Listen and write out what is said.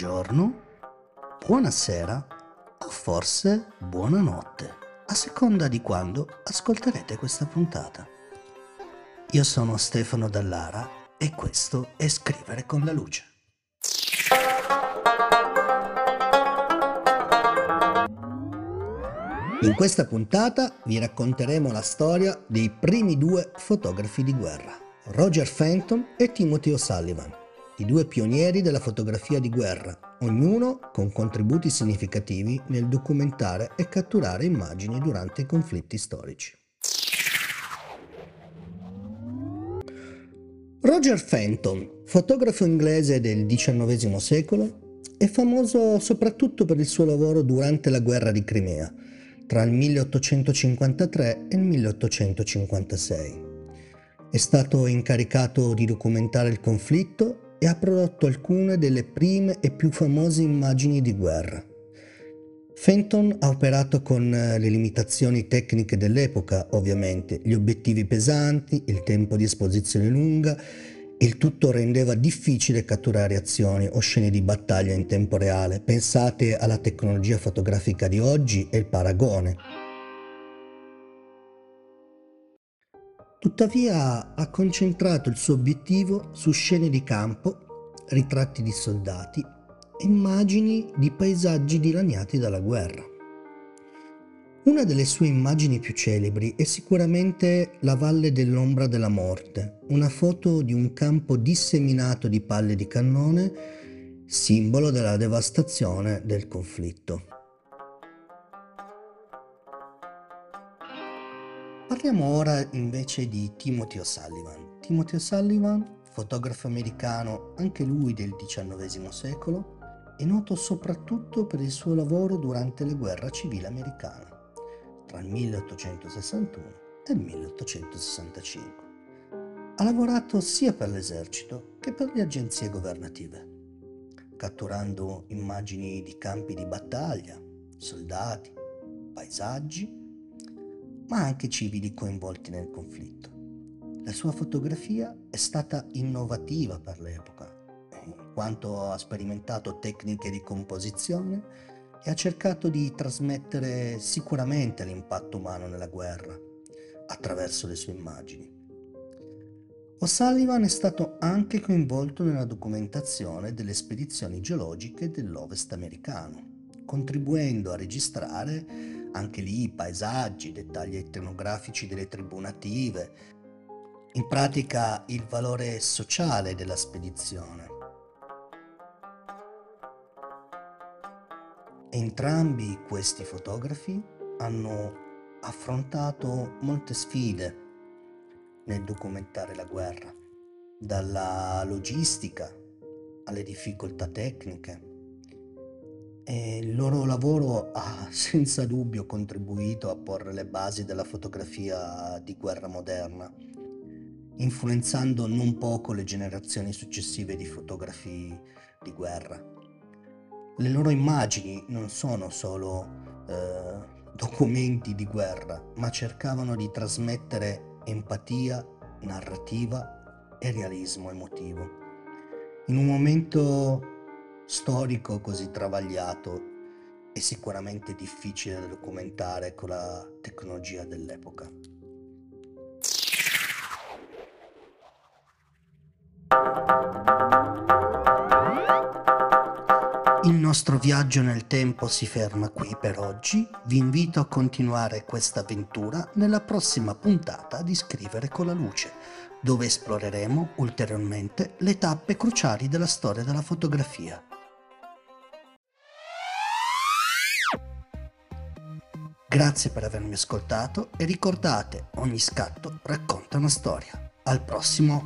buongiorno, buonasera o forse buonanotte, a seconda di quando ascolterete questa puntata. Io sono Stefano Dallara e questo è Scrivere con la luce. In questa puntata vi racconteremo la storia dei primi due fotografi di guerra, Roger Fenton e Timothy O'Sullivan, i due pionieri della fotografia di guerra, ognuno con contributi significativi nel documentare e catturare immagini durante i conflitti storici. Roger Fenton, fotografo inglese del XIX secolo, è famoso soprattutto per il suo lavoro durante la guerra di Crimea, tra il 1853 e il 1856. È stato incaricato di documentare il conflitto e ha prodotto alcune delle prime e più famose immagini di guerra. Fenton ha operato con le limitazioni tecniche dell'epoca, ovviamente, gli obiettivi pesanti, il tempo di esposizione lunga il tutto rendeva difficile catturare azioni o scene di battaglia in tempo reale. Pensate alla tecnologia fotografica di oggi e il paragone. Tuttavia ha concentrato il suo obiettivo su scene di campo, ritratti di soldati e immagini di paesaggi dilaniati dalla guerra. Una delle sue immagini più celebri è sicuramente la Valle dell'ombra della morte, una foto di un campo disseminato di palle di cannone, simbolo della devastazione del conflitto. Parliamo ora invece di Timothy O'Sullivan. Timothy O'Sullivan, fotografo americano anche lui del XIX secolo, è noto soprattutto per il suo lavoro durante la guerra civile americana tra il 1861 e il 1865. Ha lavorato sia per l'esercito che per le agenzie governative, catturando immagini di campi di battaglia, soldati, paesaggi, ma anche civili coinvolti nel conflitto. La sua fotografia è stata innovativa per l'epoca, in quanto ha sperimentato tecniche di composizione e ha cercato di trasmettere sicuramente l'impatto umano nella guerra attraverso le sue immagini. O'Sullivan è stato anche coinvolto nella documentazione delle spedizioni geologiche dell'Ovest americano, contribuendo a registrare anche lì paesaggi, dettagli etnografici delle tribù native, in pratica il valore sociale della spedizione. Entrambi questi fotografi hanno affrontato molte sfide nel documentare la guerra, dalla logistica alle difficoltà tecniche. E il loro lavoro ha senza dubbio contribuito a porre le basi della fotografia di guerra moderna, influenzando non poco le generazioni successive di fotografi di guerra le loro immagini non sono solo eh, documenti di guerra, ma cercavano di trasmettere empatia, narrativa e realismo emotivo. In un momento storico così travagliato e sicuramente difficile da documentare con la tecnologia dell'epoca. Il nostro viaggio nel tempo si ferma qui per oggi. Vi invito a continuare questa avventura nella prossima puntata di Scrivere con la luce, dove esploreremo ulteriormente le tappe cruciali della storia della fotografia. Grazie per avermi ascoltato e ricordate, ogni scatto racconta una storia. Al prossimo!